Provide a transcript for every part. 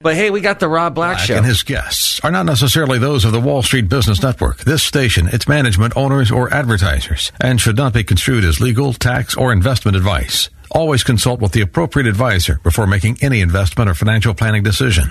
But hey, we got the Rob Black, Black show. and his guests are not necessarily those of the Wall Street Business Network, this station, its management, owners, or advertisers, and should not be construed as legal, tax, or investment advice. Always consult with the appropriate advisor before making any investment or financial planning decision.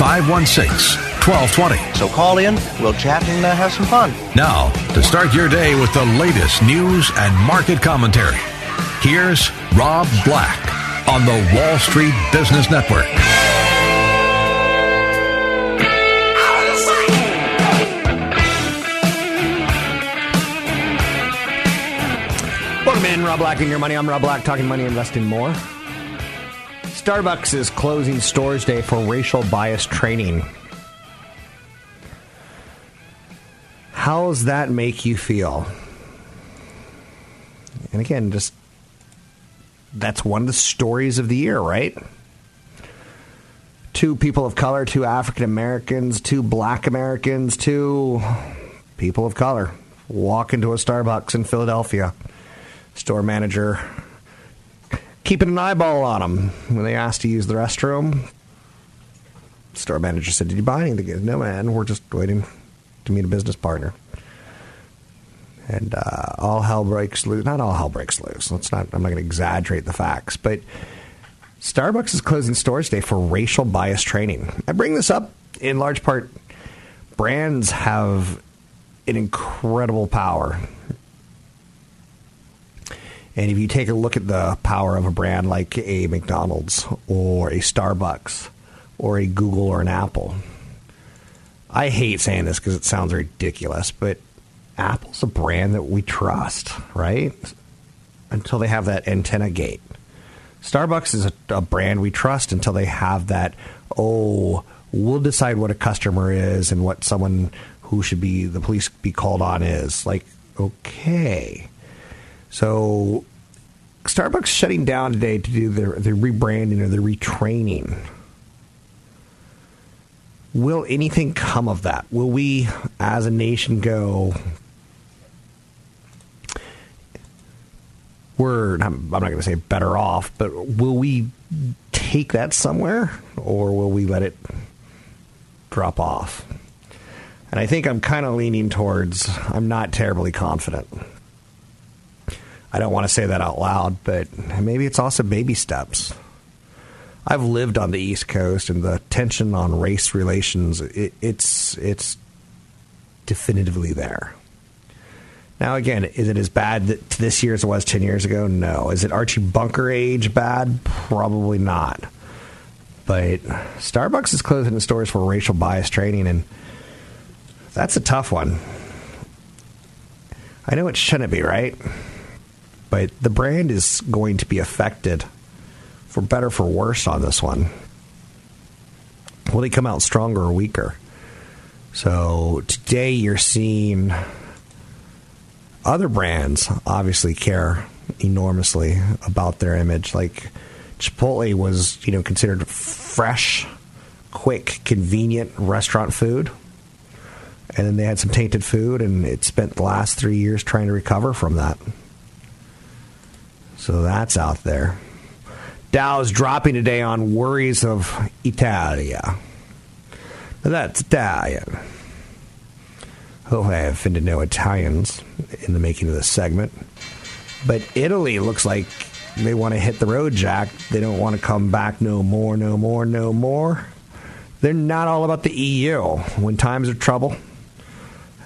516 1220. So call in, we'll chat and uh, have some fun. Now, to start your day with the latest news and market commentary, here's Rob Black on the Wall Street Business Network. Welcome in, Rob Black and your money. I'm Rob Black, talking money, investing more. Starbucks is closing stores day for racial bias training. How's that make you feel? And again, just that's one of the stories of the year, right? Two people of color, two African Americans, two black Americans, two people of color walk into a Starbucks in Philadelphia. Store manager keeping an eyeball on them when they asked to use the restroom. Store manager said, "Did you buy anything?" No, man. We're just waiting to meet a business partner. And uh, all hell breaks loose. Not all hell breaks loose. Let's not. I'm not going to exaggerate the facts, but Starbucks is closing stores today for racial bias training. I bring this up in large part. Brands have an incredible power and if you take a look at the power of a brand like a McDonald's or a Starbucks or a Google or an Apple, I hate saying this because it sounds ridiculous, but Apple's a brand that we trust, right? Until they have that antenna gate. Starbucks is a, a brand we trust until they have that, oh, we'll decide what a customer is and what someone who should be the police be called on is. Like, okay. So Starbucks shutting down today to do their, their rebranding or their retraining. Will anything come of that? Will we, as a nation, go? We're I'm not going to say better off, but will we take that somewhere, or will we let it drop off? And I think I'm kind of leaning towards I'm not terribly confident. I don't want to say that out loud, but maybe it's also baby steps. I've lived on the East Coast, and the tension on race relations it, it's it's definitively there. Now, again, is it as bad this year as it was ten years ago? No. Is it Archie Bunker age bad? Probably not. But Starbucks is closing the stores for racial bias training, and that's a tough one. I know it shouldn't be, right? But the brand is going to be affected for better for worse on this one. Will they come out stronger or weaker? So today you're seeing other brands obviously care enormously about their image. Like Chipotle was, you know, considered fresh, quick, convenient restaurant food. And then they had some tainted food, and it spent the last three years trying to recover from that. So that's out there. Dow is dropping today on worries of Italia. That's Italian. Hopefully, I offended no Italians in the making of this segment. But Italy looks like they want to hit the road, Jack. They don't want to come back no more, no more, no more. they're not all about the EU. When times are trouble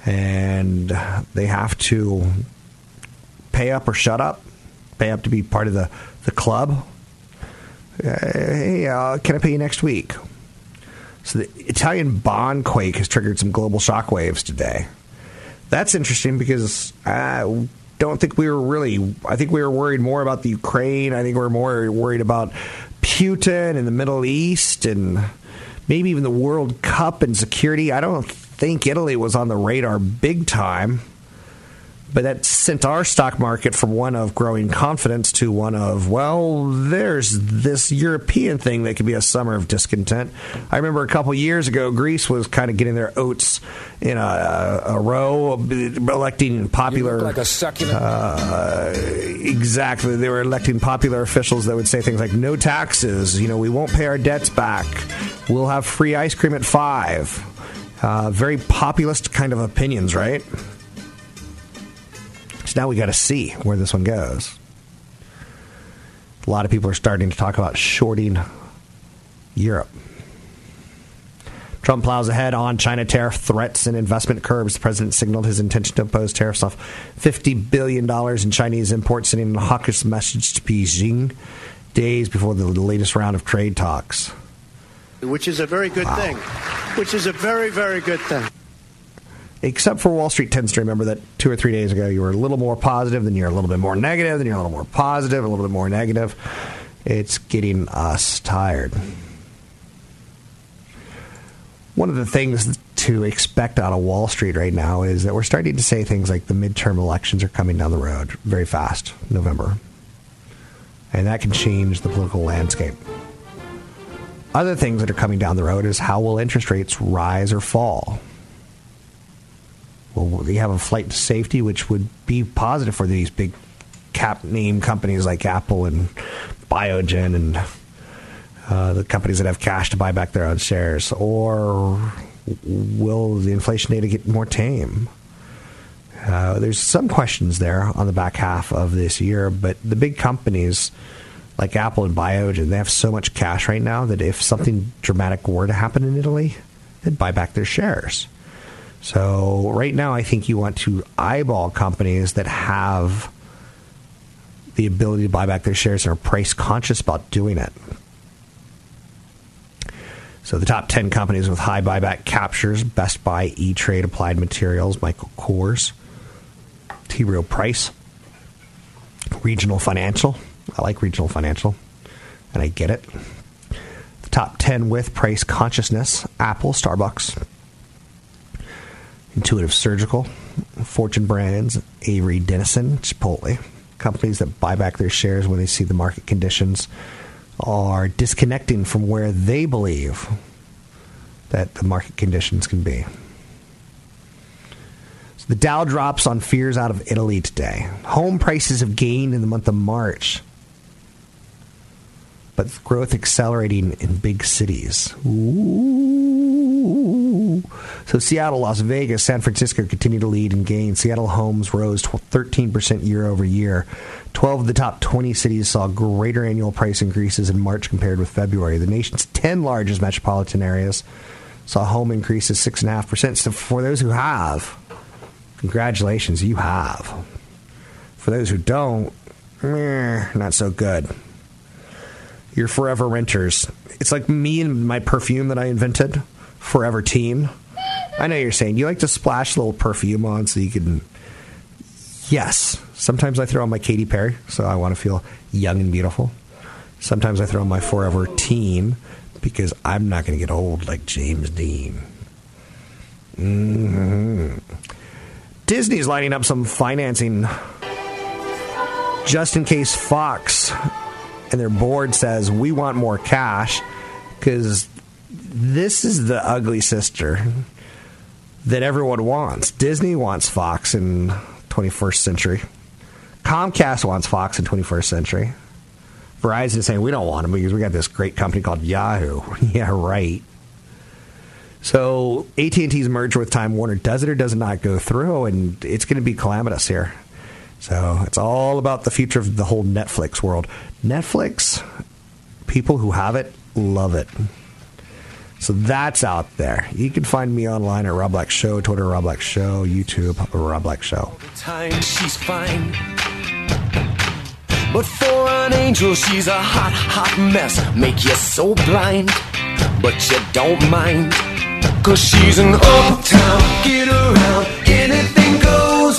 and they have to pay up or shut up, pay up to be part of the, the club. Uh, hey, uh, can I pay you next week? So the Italian bond quake has triggered some global shockwaves today. That's interesting because I don't think we were really. I think we were worried more about the Ukraine. I think we are more worried about Putin and the Middle East and maybe even the World Cup and security. I don't think Italy was on the radar big time. But that sent our stock market from one of growing confidence to one of, well, there's this European thing that could be a summer of discontent. I remember a couple years ago, Greece was kind of getting their oats in a, a row, electing popular. like a succulent. Uh, exactly. They were electing popular officials that would say things like, no taxes, you know, we won't pay our debts back, we'll have free ice cream at five. Uh, very populist kind of opinions, right? So now we got to see where this one goes. A lot of people are starting to talk about shorting Europe. Trump plows ahead on China tariff threats and investment curbs. The president signaled his intention to impose tariffs off $50 billion in Chinese imports, sending a hawkish message to Beijing days before the latest round of trade talks. Which is a very good wow. thing. Which is a very, very good thing except for Wall Street tends to remember that two or three days ago you were a little more positive, then you're a little bit more negative, then you're a little more positive, a little bit more negative. It's getting us tired. One of the things to expect out of Wall Street right now is that we're starting to say things like the midterm elections are coming down the road very fast, November. And that can change the political landscape. Other things that are coming down the road is how will interest rates rise or fall? Well, they have a flight to safety, which would be positive for these big cap name companies like Apple and Biogen and uh, the companies that have cash to buy back their own shares? Or will the inflation data get more tame? Uh, there's some questions there on the back half of this year, but the big companies like Apple and Biogen, they have so much cash right now that if something dramatic were to happen in Italy, they'd buy back their shares. So right now, I think you want to eyeball companies that have the ability to buy back their shares and are price conscious about doing it. So the top 10 companies with high buyback captures Best Buy, E Trade, Applied Materials, Michael Kors, T. Rowe Price, Regional Financial. I like Regional Financial, and I get it. The top 10 with price consciousness Apple, Starbucks, Intuitive Surgical, Fortune Brands, Avery Dennison, Chipotle, companies that buy back their shares when they see the market conditions are disconnecting from where they believe that the market conditions can be. So the Dow drops on fears out of Italy today. Home prices have gained in the month of March, but growth accelerating in big cities. Ooh. So Seattle, Las Vegas, San Francisco continue to lead in gains. Seattle homes rose 13% year over year. 12 of the top 20 cities saw greater annual price increases in March compared with February. The nation's 10 largest metropolitan areas saw home increases 6.5%. So for those who have, congratulations, you have. For those who don't, meh, not so good. You're forever renters. It's like me and my perfume that I invented Forever Teen. I know you're saying you like to splash a little perfume on so you can. Yes, sometimes I throw on my Katy Perry, so I want to feel young and beautiful. Sometimes I throw on my Forever Teen because I'm not going to get old like James Dean. Mm-hmm. Disney's lining up some financing just in case Fox and their board says we want more cash because this is the ugly sister that everyone wants. Disney wants Fox in 21st century. Comcast wants Fox in 21st century. Verizon is saying we don't want them because we got this great company called Yahoo. yeah, right. So AT&T's merger with Time Warner does it or does it not go through, and it's going to be calamitous here. So it's all about the future of the whole Netflix world. Netflix, people who have it love it. So that's out there. You can find me online at Rob Black Show, Twitter Rob Black Show, YouTube Rob Black Show. Time she's fine. But for an angel, she's a hot, hot mess. Make you so blind, but you don't mind. Cause she's an uptown, get around, anything goes,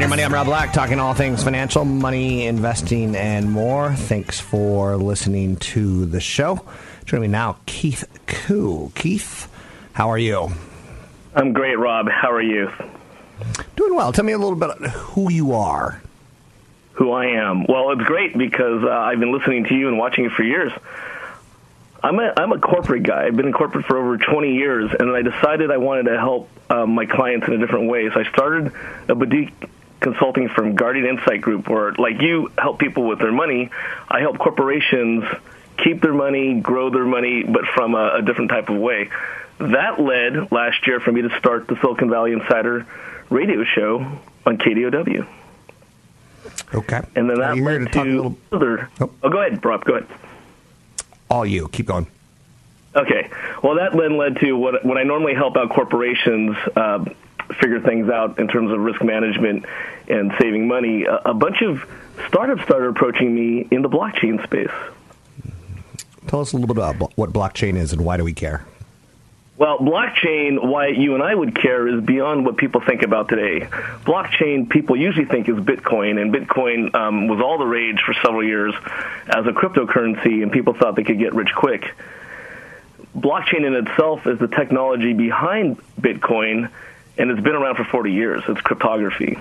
Your money. I'm Rob Black, talking all things financial, money, investing, and more. Thanks for listening to the show. Joining me now, Keith Koo. Keith, how are you? I'm great, Rob. How are you? Doing well. Tell me a little bit about who you are. Who I am? Well, it's great because uh, I've been listening to you and watching you for years. I'm a I'm a corporate guy. I've been in corporate for over 20 years, and I decided I wanted to help um, my clients in a different way. So I started a boutique consulting firm, Guardian Insight Group, where like you help people with their money, I help corporations keep their money, grow their money, but from a, a different type of way. That led last year for me to start the Silicon Valley Insider radio show on KDOW. Okay. And then that led to to little- other. Oh. Oh, go ahead, Rob. Go ahead. All you. Keep going. Okay. Well, that then led to what when I normally help out corporations uh, figure things out in terms of risk management and saving money. A, a bunch of startups started approaching me in the blockchain space. Tell us a little bit about what blockchain is and why do we care? Well, blockchain, why you and I would care is beyond what people think about today. Blockchain, people usually think is Bitcoin, and Bitcoin um, was all the rage for several years as a cryptocurrency, and people thought they could get rich quick. Blockchain in itself is the technology behind Bitcoin, and it's been around for 40 years. It's cryptography.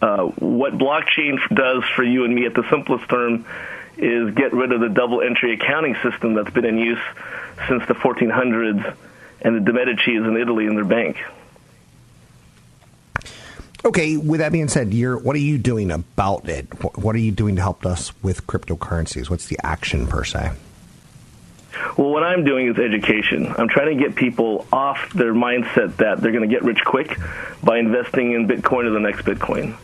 Uh, what blockchain does for you and me at the simplest term is get rid of the double entry accounting system that's been in use since the 1400s and the De Medicis in Italy in their bank. Okay, with that being said, what are you doing about it? What are you doing to help us with cryptocurrencies? What's the action per se? Well, what I'm doing is education. I'm trying to get people off their mindset that they're going to get rich quick by investing in Bitcoin or the next Bitcoin.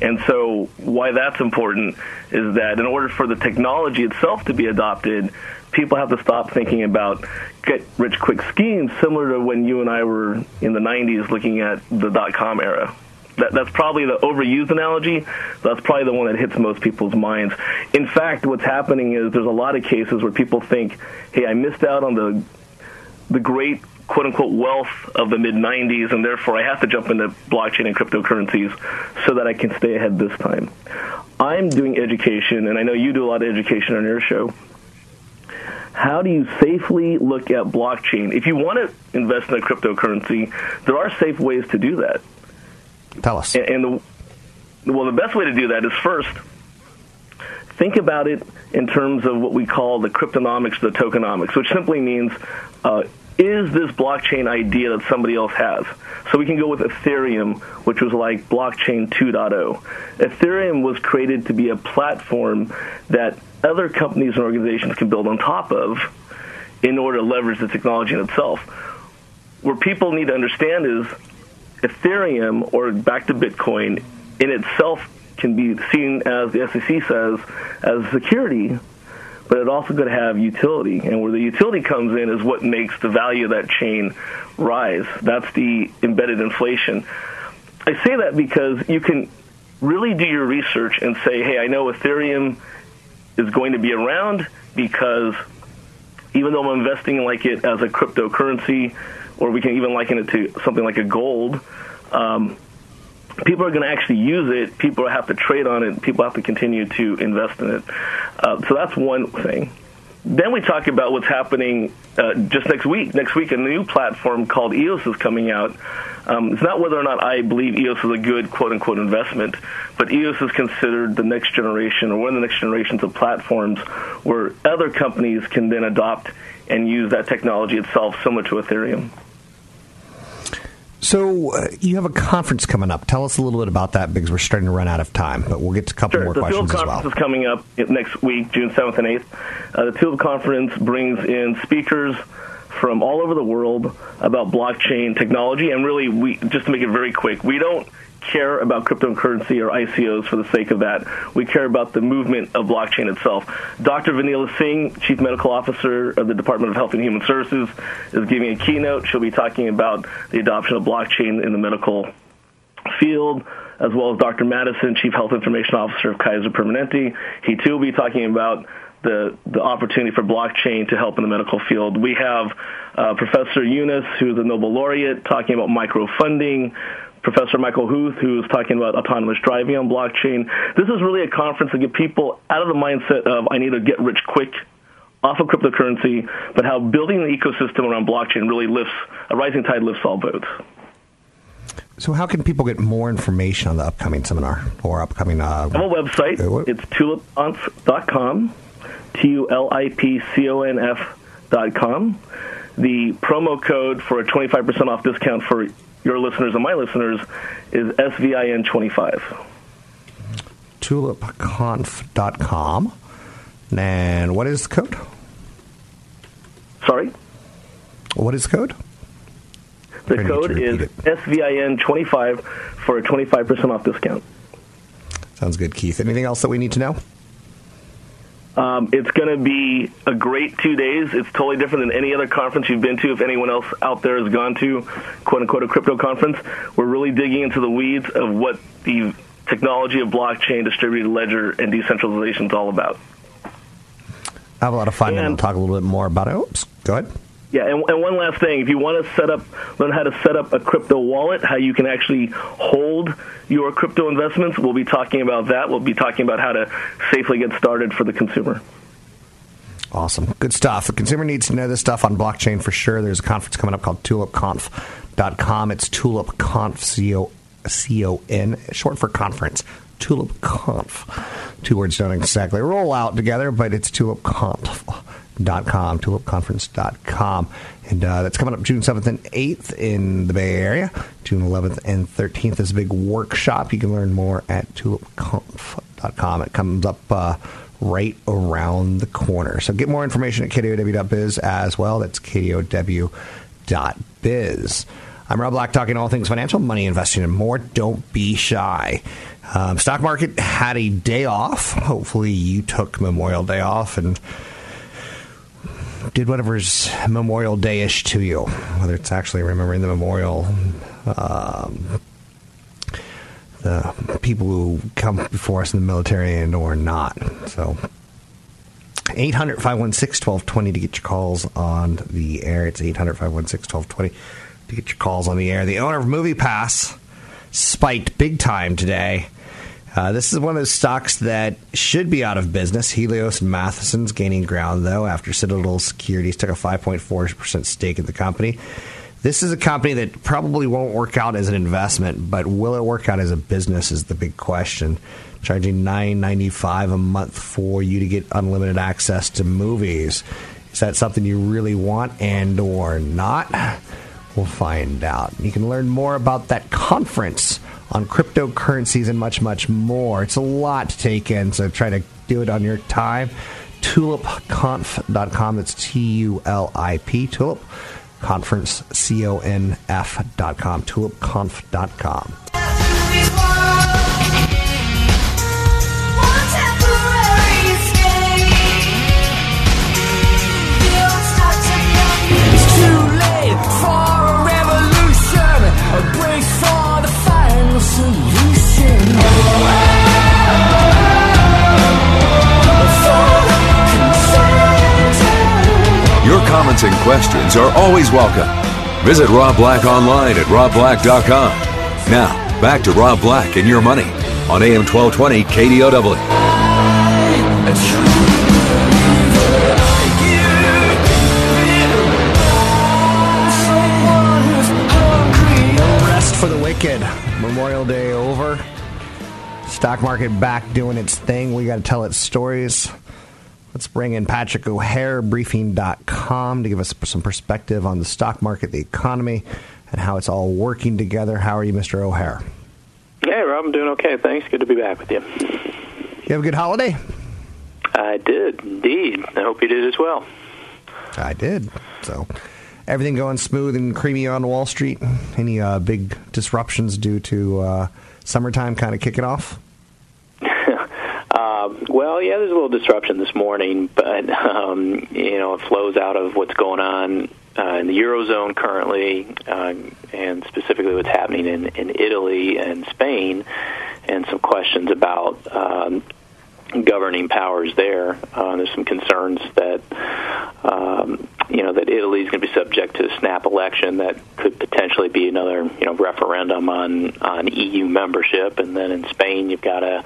And so, why that's important is that in order for the technology itself to be adopted, people have to stop thinking about get rich quick schemes similar to when you and I were in the 90s looking at the dot com era. That, that's probably the overused analogy. That's probably the one that hits most people's minds. In fact, what's happening is there's a lot of cases where people think, hey, I missed out on the the great quote unquote wealth of the mid 90s, and therefore I have to jump into blockchain and cryptocurrencies so that I can stay ahead this time. I'm doing education, and I know you do a lot of education on your show. How do you safely look at blockchain? If you want to invest in a cryptocurrency, there are safe ways to do that. Tell us. And, and the, well, the best way to do that is first think about it in terms of what we call the cryptonomics, the tokenomics, which simply means uh, is this blockchain idea that somebody else has? So we can go with Ethereum, which was like blockchain 2.0. Ethereum was created to be a platform that other companies and organizations can build on top of in order to leverage the technology in itself. Where people need to understand is Ethereum, or back to Bitcoin, in itself can be seen as the SEC says as security, but it also could have utility. And where the utility comes in is what makes the value of that chain rise. That's the embedded inflation. I say that because you can really do your research and say, hey, I know Ethereum is going to be around because even though I'm investing like it as a cryptocurrency, or we can even liken it to something like a gold, um, people are going to actually use it. People have to trade on it. People have to continue to invest in it. Uh, so that's one thing. Then we talk about what's happening uh, just next week. Next week, a new platform called EOS is coming out. Um, it's not whether or not I believe EOS is a good quote unquote investment, but EOS is considered the next generation or one of the next generations of platforms where other companies can then adopt and use that technology itself, similar to Ethereum. So uh, you have a conference coming up. Tell us a little bit about that because we're starting to run out of time. But we'll get to a couple sure. more the questions well. Conference is coming up next week, June 7th and 8th. Uh, the Tulip Conference brings in speakers from all over the world about blockchain technology, and really, we just to make it very quick, we don't care about cryptocurrency or ICOs for the sake of that. We care about the movement of blockchain itself. Dr. Vanila Singh, Chief Medical Officer of the Department of Health and Human Services, is giving a keynote. She'll be talking about the adoption of blockchain in the medical field as well as Dr. Madison, Chief Health Information Officer of Kaiser Permanente. He too will be talking about the, the opportunity for blockchain to help in the medical field. We have uh, Professor Yunus, who's a Nobel laureate, talking about microfunding. Professor Michael Huth, who's talking about autonomous driving on blockchain. This is really a conference to get people out of the mindset of I need to get rich quick off of cryptocurrency, but how building the ecosystem around blockchain really lifts a rising tide lifts all boats. So, how can people get more information on the upcoming seminar or upcoming? Uh, I have a website. It's tulipconf.com, T U L I P C O N F.com. The promo code for a 25% off discount for your listeners and my listeners is SVIN25. Tulipconf.com. And what is the code? Sorry? What is the code? The code is SVIN25 for a 25% off discount. Sounds good, Keith. Anything else that we need to know? Um, it's going to be a great two days. It's totally different than any other conference you've been to. If anyone else out there has gone to, quote unquote, a crypto conference, we're really digging into the weeds of what the technology of blockchain, distributed ledger, and decentralization is all about. I have a lot of fun, and, and we'll talk a little bit more about it. Oops, go ahead. Yeah, and, and, one last thing: if you want to set up, learn how to set up a crypto wallet, how you can actually hold your crypto investments, we'll be talking about that. We'll be talking about how to safely get started for the consumer. Awesome, good stuff. The consumer needs to know this stuff on blockchain for sure. There's a conference coming up called TulipConf.com. It's TulipConf, C-O-N, short for conference. TulipConf. Two words don't exactly roll out together, but it's TulipConf.com, tulipconference.com. And uh, that's coming up June 7th and 8th in the Bay Area. June 11th and 13th is a big workshop. You can learn more at tulipconf.com. It comes up uh, right around the corner. So get more information at kdow.biz as well. That's kdow.biz. I'm Rob Black, talking all things financial, money, investing, and more. Don't be shy. Um, stock market had a day off. Hopefully, you took Memorial Day off and did whatever's Memorial Day-ish to you, whether it's actually remembering the memorial, um, the people who come before us in the military and or not. So 800 516 1220 to get your calls on the air. It's 800 516 1220 to get your calls on the air. The owner of Movie Pass spiked big time today. Uh, this is one of those stocks that should be out of business. Helios Matheson's gaining ground, though, after Citadel Securities took a 5.4% stake in the company. This is a company that probably won't work out as an investment, but will it work out as a business is the big question. Charging nine ninety five a month for you to get unlimited access to movies. Is that something you really want and or not? We'll find out. You can learn more about that conference on cryptocurrencies and much, much more. It's a lot to take in, so try to do it on your time. TulipConf.com. That's T U L I P. Tulip. Conference, C O N F.com. TulipConf.com. comments and questions are always welcome. Visit Rob Black online at robblack.com. Now, back to Rob Black and your money on AM 1220 KDOW. for the wicked. Memorial Day over. Stock market back doing its thing. We got to tell its stories. Let's bring in Patrick O'Hare, briefing.com, to give us some perspective on the stock market, the economy, and how it's all working together. How are you, Mr. O'Hare? Hey, Rob, I'm doing okay. Thanks. Good to be back with you. You have a good holiday? I did, indeed. I hope you did as well. I did. So, everything going smooth and creamy on Wall Street? Any uh, big disruptions due to uh, summertime kind of kicking off? Uh, well, yeah, there's a little disruption this morning, but um, you know it flows out of what's going on uh, in the eurozone currently, uh, and specifically what's happening in, in Italy and Spain, and some questions about um, governing powers there. Uh, there's some concerns that um, you know that Italy is going to be subject to a snap election that could potentially be another you know referendum on on EU membership, and then in Spain you've got a,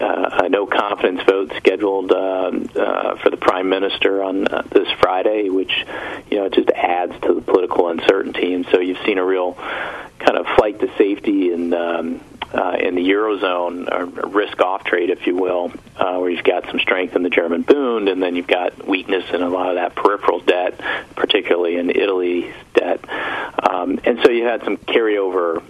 a, a no confidence vote scheduled uh, uh, for the prime minister on uh, this Friday, which you know just adds to the political uncertainty, and so you've seen a real kind of flight to safety and um, uh, in the eurozone, or risk off trade, if you will, uh, where you've got some strength in the German Bund, and then you've got weakness in a lot of that peripheral debt, particularly in Italy's debt. Um, and so you had some carryover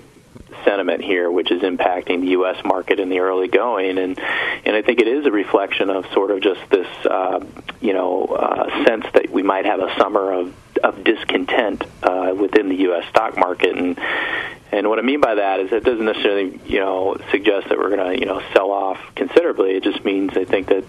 sentiment here, which is impacting the U.S. market in the early going, and and I think it is a reflection of sort of just this, uh, you know, uh, sense that we might have a summer of of discontent uh, within the U.S. stock market, and and what I mean by that is it doesn't necessarily, you know, suggest that we're going to, you know, sell off considerably. It just means I think that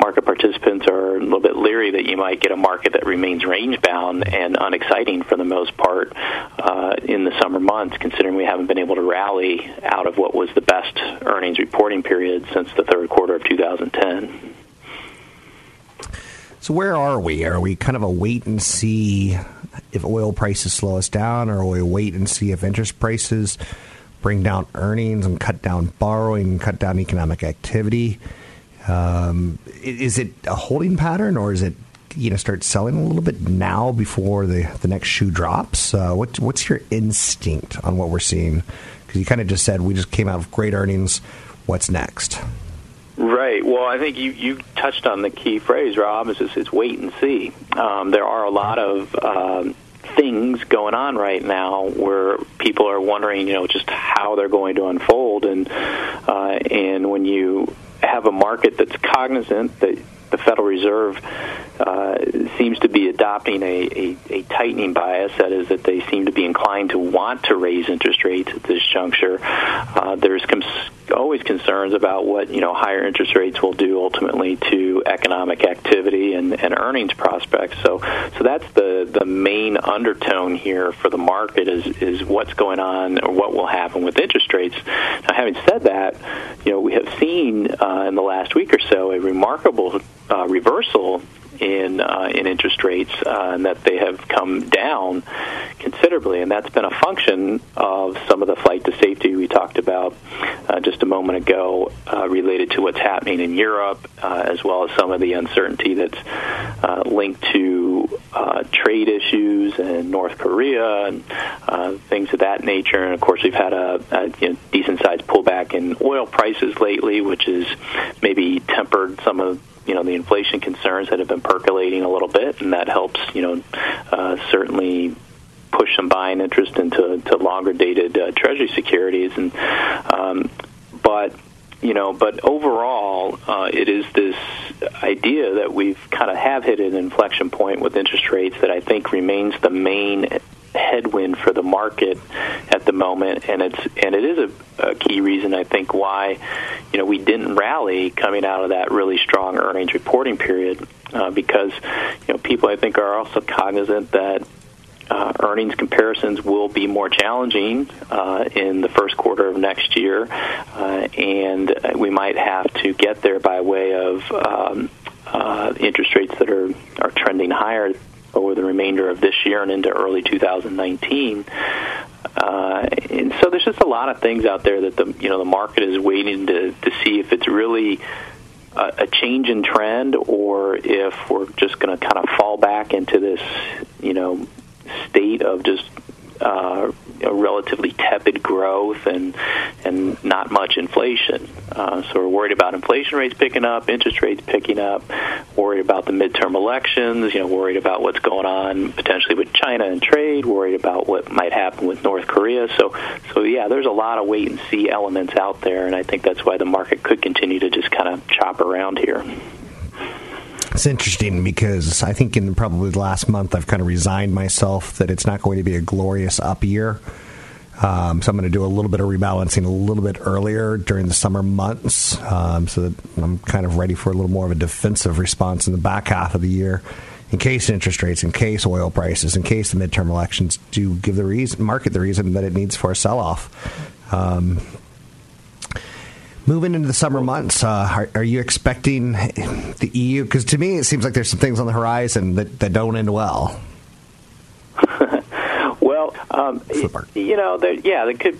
market participants are a little bit leery that you might get a market that remains range bound and unexciting for the most part uh, in the summer months, considering we haven't been able to rally out of what was the best earnings reporting period since the third quarter of 2010. So where are we? Are we kind of a wait and see if oil prices slow us down, or we wait and see if interest prices bring down earnings and cut down borrowing and cut down economic activity? Um, is it a holding pattern, or is it you know start selling a little bit now before the the next shoe drops? Uh, what, what's your instinct on what we're seeing? Because you kind of just said we just came out of great earnings. What's next? Right. Well, I think you, you touched on the key phrase, Rob. Is it's wait and see. Um, there are a lot of um, things going on right now where people are wondering, you know, just how they're going to unfold, and uh, and when you have a market that's cognizant that the Federal Reserve uh, seems to be adopting a, a, a, tightening bias. That is, that they seem to be inclined to want to raise interest rates at this juncture. Uh, there's cons- always concerns about what you know higher interest rates will do ultimately to economic activity and, and earnings prospects. So, so that's the the main undertone here for the market is is what's going on or what will happen with interest rates. Now, having said that, you know we have seen uh, in the last week or so a remarkable uh, reversal in uh, in interest rates, uh, and that they have come down considerably, and that's been a function of some of the flight to safety we talked about uh, just a moment ago, uh, related to what's happening in Europe, uh, as well as some of the uncertainty that's uh, linked to trade issues in North Korea and things of that nature. And of course, we've had a, a you know, decent sized pullback in oil prices lately, which has maybe tempered some of you know the inflation concerns that have been percolating a little bit, and that helps you know uh, certainly push some buying interest into to longer dated uh, Treasury securities, and um, but you know, but overall, uh, it is this idea that we've kind of have hit an inflection point with interest rates that I think remains the main headwind for the market at the moment, and it's and it is a, a, key reason I think why you know we didn't rally coming out of that really strong earnings reporting period uh, because you know people I think are also cognizant that. Uh, earnings comparisons will be more challenging uh, in the first quarter of next year, uh, and we might have to get there by way of um, uh, interest rates that are, are trending higher over the remainder of this year and into early 2019. Uh, and so there's just a lot of things out there that the you know the market is waiting to to see if it's really a, a change in trend or if we're just going to kind of fall back into this you know state of just uh, you relatively tepid growth and and not much inflation. Uh, so we're worried about inflation rates picking up, interest rates picking up, worried about the midterm elections, you know, worried about what's going on potentially with China and trade, worried about what might happen with North Korea. So so yeah, there's a lot of wait and see elements out there, and I think that's why the market could continue to just kind of chop around here. It's interesting because I think in probably the last month I've kind of resigned myself that it's not going to be a glorious up year. Um, so I'm going to do a little bit of rebalancing a little bit earlier during the summer months, um, so that I'm kind of ready for a little more of a defensive response in the back half of the year, in case interest rates, in case oil prices, in case the midterm elections do give the reason, market the reason that it needs for a sell-off. Um, moving into the summer months, uh, are, are, you expecting the EU? Because to me, it seems like there's some things on the horizon that, that don't end well. well, um, you know, there, yeah, there could.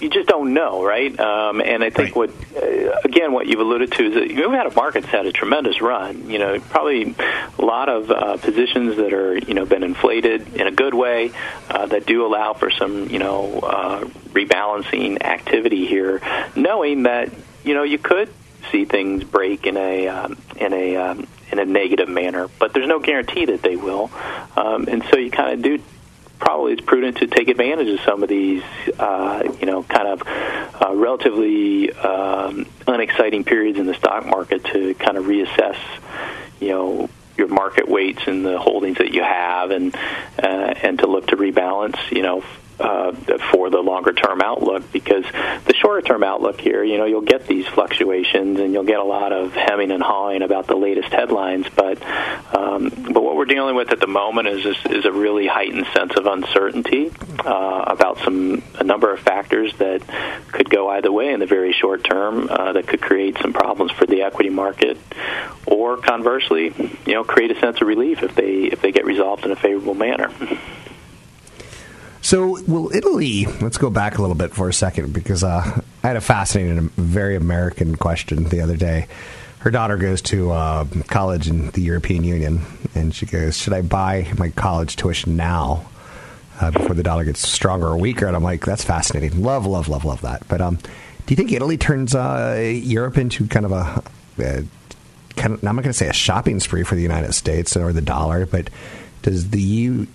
You just don't know, right? Um, and I think right. what, uh, again, what you've alluded to is that you've had a market's had a tremendous run. You know, probably a lot of uh, positions that are, you know, been inflated in a good way uh, that do allow for some, you know, uh, rebalancing activity here, knowing that, you know, you could see things break in a um, in a um, in a negative manner, but there's no guarantee that they will, um, and so you kind of do probably it's prudent to take advantage of some of these, uh, you know, kind of uh, relatively um, unexciting periods in the stock market to kind of reassess, you know, your market weights and the holdings that you have, and uh, and to look to rebalance, you know, uh, for the longer term outlook because the shorter term outlook here, you know, you'll get these fluctuations and you'll get a lot of hemming and hawing about the latest headlines. But um, but what we're dealing with at the moment is is, is a really heightened sense of uncertainty uh, about some a number of factors that could go either way in the very short term uh, that could create some problems for the equity market, or conversely, you know, create a sense of relief if they if they get resolved in a favorable manner. So, will Italy? Let's go back a little bit for a second because uh, I had a fascinating, very American question the other day. Her daughter goes to uh, college in the European Union, and she goes, "Should I buy my college tuition now uh, before the dollar gets stronger or weaker?" And I'm like, "That's fascinating. Love, love, love, love that." But um, do you think Italy turns uh, Europe into kind of a, a kind of, I'm not going to say a shopping spree for the United States or the dollar, but does the EU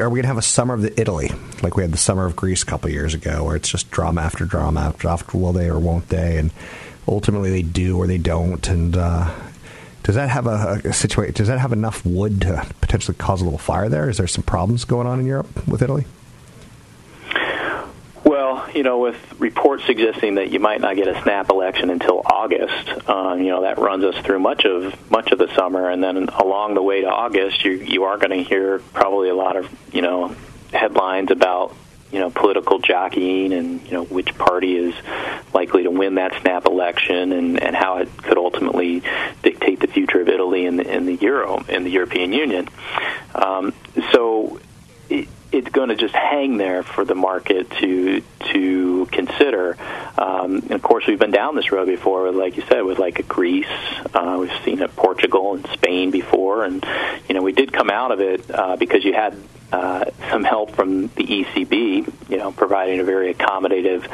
are we going to have a summer of the Italy like we had the summer of Greece a couple years ago, where it's just drama after drama after, after will they or won't they, and ultimately they do or they don't, and uh, does that have a, a situation? Does that have enough wood to potentially cause a little fire there? Is there some problems going on in Europe with Italy? You know, with reports suggesting that you might not get a snap election until August, um, you know, that runs us through much of much of the summer, and then along the way to August, you you are going to hear probably a lot of you know headlines about you know political jockeying and you know which party is likely to win that snap election and and how it could ultimately dictate the future of Italy and the, in the euro in the European Union. Um, so. It, it's going to just hang there for the market to to consider. Um, and of course, we've been down this road before, like you said, with like a Greece. Uh, we've seen it Portugal and Spain before, and you know we did come out of it uh, because you had uh, some help from the ECB, you know, providing a very accommodative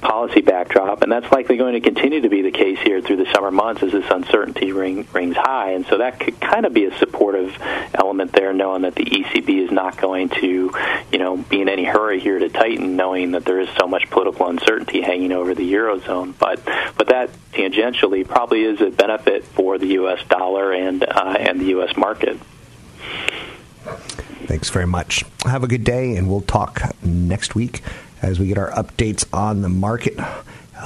policy backdrop, and that's likely going to continue to be the case here through the summer months as this uncertainty ring, rings high, and so that could kind of be a supportive element there, knowing that the ECB is not going to, you know, be in any hurry here to tighten, knowing that there is so much political uncertainty hanging over the eurozone, but but that tangentially probably is a benefit for the U.S. dollar and uh, and the U.S. market. Thanks very much. Have a good day, and we'll talk next week as we get our updates on the market.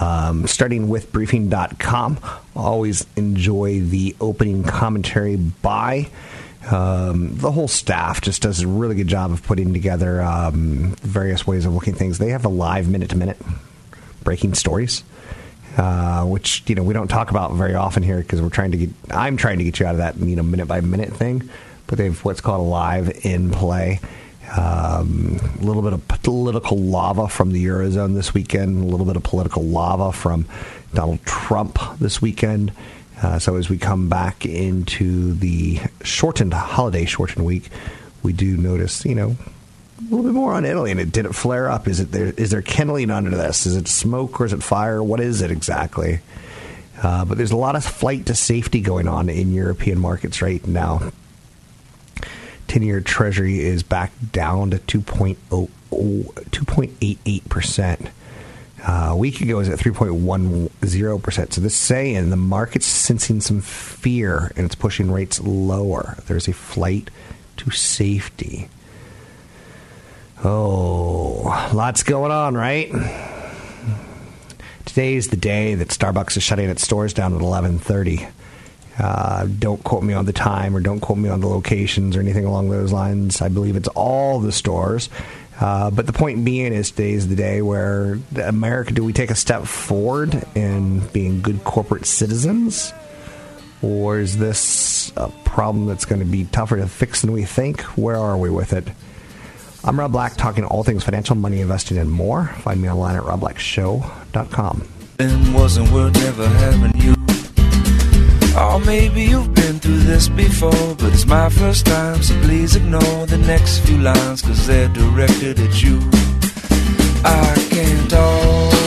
Um, starting with briefing.com. Always enjoy the opening commentary by. Um, the whole staff just does a really good job of putting together um, various ways of looking things. They have a live minute to minute breaking stories. Uh, which you know we don't talk about very often here because we're trying to get. I'm trying to get you out of that you know minute by minute thing but they have what's called a live in play. Um, a little bit of political lava from the Eurozone this weekend, a little bit of political lava from Donald Trump this weekend. Uh, so as we come back into the shortened holiday shortened week, we do notice, you know, a little bit more on Italy. And it did it flare up? Is it there? Is there kindling under this? Is it smoke or is it fire? What is it exactly? Uh, but there's a lot of flight to safety going on in European markets right now. 10 year treasury is back down to 2.0, 2.88%. Uh, a week ago, it was at 3.10%. So this is saying the market's sensing some fear and it's pushing rates lower. There's a flight to safety. Oh, lots going on, right? Today is the day that Starbucks is shutting its stores down at 11:30. Uh, don't quote me on the time or don't quote me on the locations or anything along those lines. I believe it's all the stores. Uh, but the point being is today is the day where America, do we take a step forward in being good corporate citizens? Or is this a problem that's going to be tougher to fix than we think? Where are we with it? I'm Rob Black, talking all things financial, money, investing, and more. Find me online at robblackshow.com. Wasn't worth never having you. Or maybe you've been through this before, but it's my first time, so please ignore the next few lines, cause they're directed at you. I can't always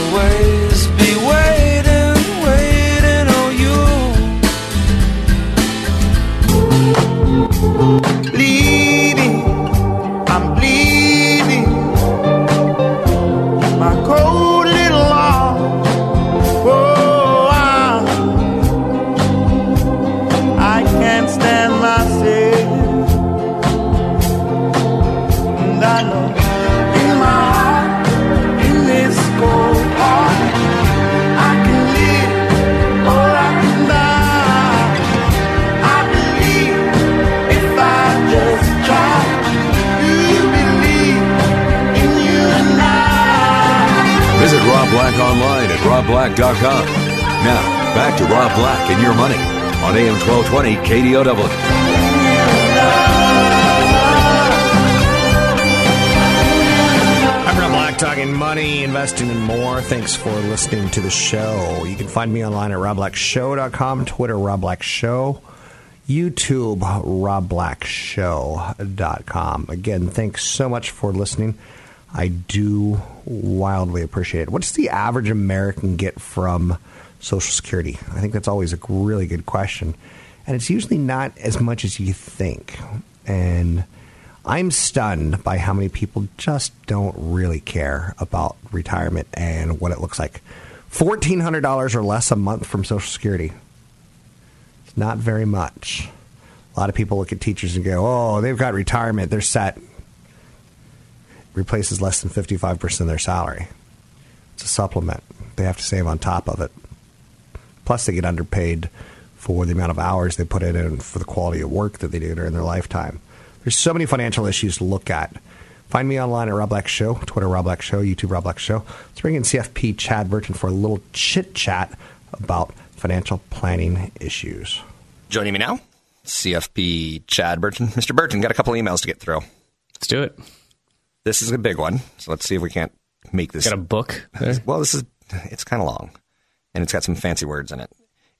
1220 KDOW. I'm Rob Black, talking money, investing, and more. Thanks for listening to the show. You can find me online at robblackshow.com, Twitter, Rob Black Show, YouTube, robblackshow.com. Again, thanks so much for listening. I do wildly appreciate it. What's the average American get from Social Security? I think that's always a really good question. And it's usually not as much as you think. And I'm stunned by how many people just don't really care about retirement and what it looks like. $1,400 or less a month from Social Security. It's not very much. A lot of people look at teachers and go, oh, they've got retirement, they're set. Replaces less than 55% of their salary. It's a supplement. They have to save on top of it. Plus, they get underpaid for the amount of hours they put in and for the quality of work that they do during their lifetime. There's so many financial issues to look at. Find me online at Rob Black Show, Twitter Rob Black Show, YouTube Rob Black Show. Let's bring in CFP Chad Burton for a little chit chat about financial planning issues. Joining me now, CFP Chad Burton. Mr. Burton, got a couple emails to get through. Let's do it. This is a big one, so let's see if we can't make this. Got a book? There? Well, this is it's kind of long, and it's got some fancy words in it.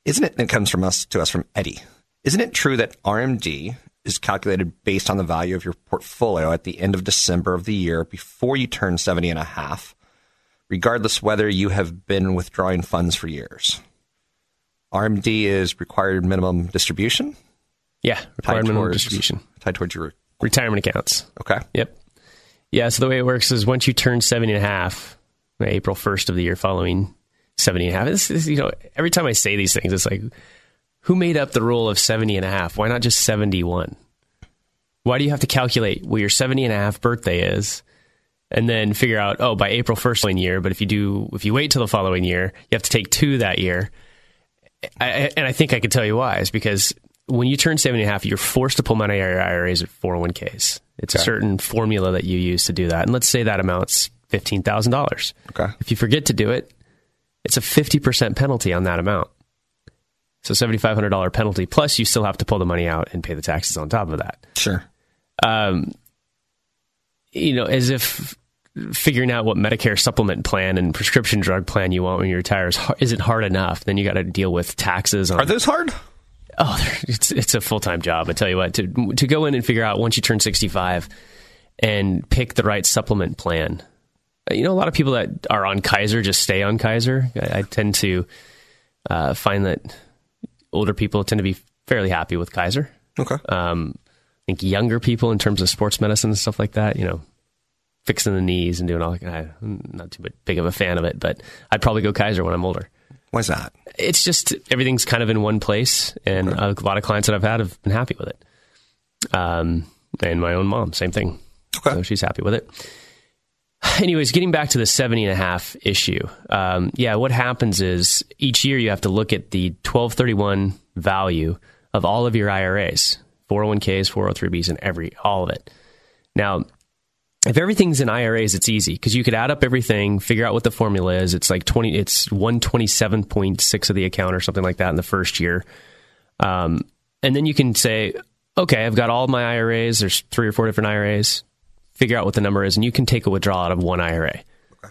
Isn't it? And it comes from us to us from Eddie. Isn't it true that RMD is calculated based on the value of your portfolio at the end of December of the year before you turn 70 and a half, regardless whether you have been withdrawing funds for years? RMD is required minimum distribution. Yeah, required minimum towards- distribution. Tied towards your Retirement accounts. Okay. Yep. Yeah, so the way it works is once you turn 70 and a half, April 1st of the year following 70 and a half, this is, you know, every time I say these things, it's like, who made up the rule of 70 and a half? Why not just 71? Why do you have to calculate what your 70 and a half birthday is and then figure out, oh, by April 1st following year, but if you do, if you wait till the following year, you have to take two that year. I, and I think I can tell you why is because when you turn 70 and a half, you're forced to pull money out of your IRAs or 401ks. It's a certain formula that you use to do that. And let's say that amounts $15,000. Okay. If you forget to do it, it's a 50% penalty on that amount. So $7,500 penalty, plus you still have to pull the money out and pay the taxes on top of that. Sure. Um, you know, as if figuring out what Medicare supplement plan and prescription drug plan you want when you retire is, isn't hard enough. Then you got to deal with taxes on. Are those hard? Oh, it's it's a full time job. I tell you what, to to go in and figure out once you turn sixty five, and pick the right supplement plan. Uh, You know, a lot of people that are on Kaiser just stay on Kaiser. I, I tend to uh, find that older people tend to be fairly happy with Kaiser. Okay. Um, I think younger people, in terms of sports medicine and stuff like that, you know, fixing the knees and doing all that. I'm not too big of a fan of it, but I'd probably go Kaiser when I'm older. Why's that? It's just everything's kind of in one place, and a lot of clients that I've had have been happy with it. Um, and my own mom, same thing. Okay. So she's happy with it. Anyways, getting back to the 70 and a half issue. Um, yeah, what happens is each year you have to look at the 1231 value of all of your IRAs, 401ks, 403bs, and every, all of it. Now, if everything's in IRAs, it's easy because you could add up everything, figure out what the formula is. It's like 20, it's 127.6 of the account or something like that in the first year. Um, and then you can say, okay, I've got all my IRAs. There's three or four different IRAs. Figure out what the number is, and you can take a withdrawal out of one IRA.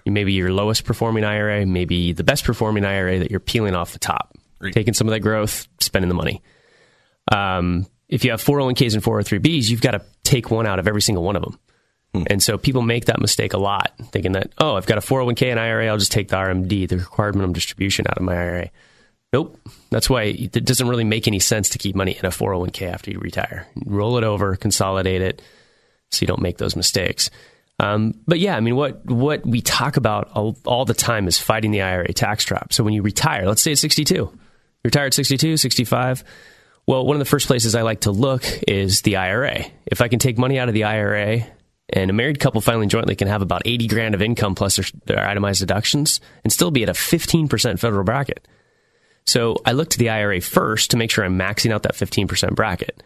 Maybe your lowest performing IRA, maybe the best performing IRA that you're peeling off the top, taking some of that growth, spending the money. Um, if you have 401ks and 403bs, you've got to take one out of every single one of them. And so people make that mistake a lot, thinking that, oh, I've got a 401k and IRA, I'll just take the RMD, the required minimum distribution, out of my IRA. Nope. That's why it doesn't really make any sense to keep money in a 401k after you retire. Roll it over, consolidate it, so you don't make those mistakes. Um, but yeah, I mean, what what we talk about all, all the time is fighting the IRA tax trap. So when you retire, let's say at 62, you retire at 62, 65. Well, one of the first places I like to look is the IRA. If I can take money out of the IRA and a married couple filing jointly can have about 80 grand of income plus their, their itemized deductions and still be at a 15% federal bracket. So I look to the IRA first to make sure I'm maxing out that 15% bracket.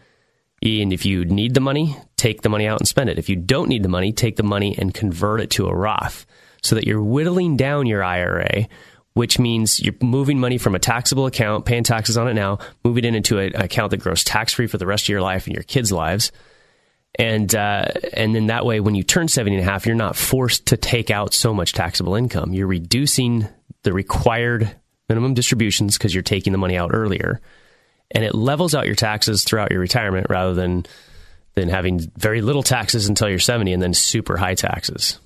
And if you need the money, take the money out and spend it. If you don't need the money, take the money and convert it to a Roth so that you're whittling down your IRA, which means you're moving money from a taxable account, paying taxes on it now, moving it into an account that grows tax free for the rest of your life and your kids' lives. And uh, and then that way, when you turn 70 and a half, you're not forced to take out so much taxable income. You're reducing the required minimum distributions because you're taking the money out earlier and it levels out your taxes throughout your retirement rather than than having very little taxes until you're 70 and then super high taxes.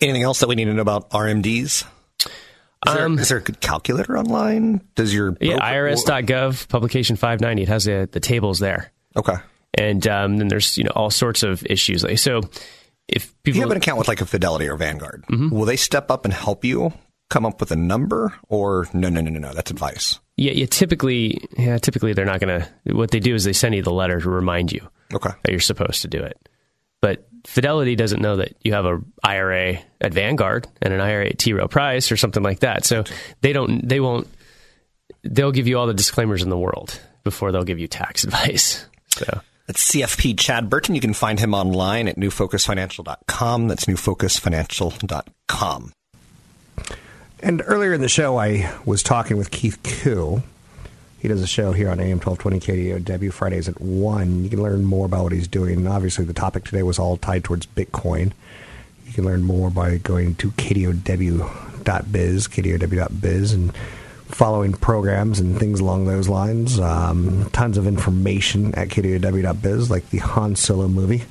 Anything else that we need to know about RMDs? Is there, Um, is there a good calculator online? Does your Yeah, IRS.gov, publication 590, it has the, the tables there. Okay. And um, then there's, you know, all sorts of issues. Like, so if If people you have an account with like a Fidelity or Vanguard, Mm-hmm. will they step up and help you come up with a number, or no, no, no, no, no? That's advice. Yeah, yeah. Typically, yeah. Typically, they're not going to. What they do is they send you the letter to remind you okay. that you're supposed to do it. But Fidelity doesn't know that you have a IRA at Vanguard and an IRA at T. Rowe Price or something like that. So they don't. They won't. They'll give you all the disclaimers in the world before they'll give you tax advice. So That's CFP Chad Burton. You can find him online at newfocusfinancial.com. That's newfocusfinancial.com. And earlier in the show, I was talking with Keith Koo. He does a show here on AM 1220 KDOW Fridays at 1. You can learn more about what he's doing. And obviously, the topic today was all tied towards Bitcoin. You can learn more by going to kdow.biz, kdow.biz, and following programs and things along those lines. Um, tons of information at kdow.biz, like the Han Solo movie.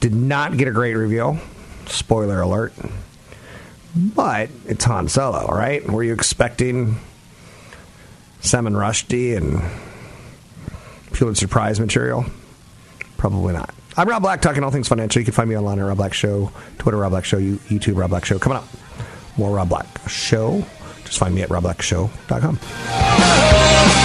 Did not get a great review. Spoiler alert. But it's Han Solo, right? Were you expecting Salman Rushdie and Pulitzer Prize material? Probably not. I'm Rob Black, talking all things financial. You can find me online at Rob Black Show, Twitter Rob Black Show, YouTube Rob Black Show. Coming up, more Rob Black Show. Just find me at robblackshow.com.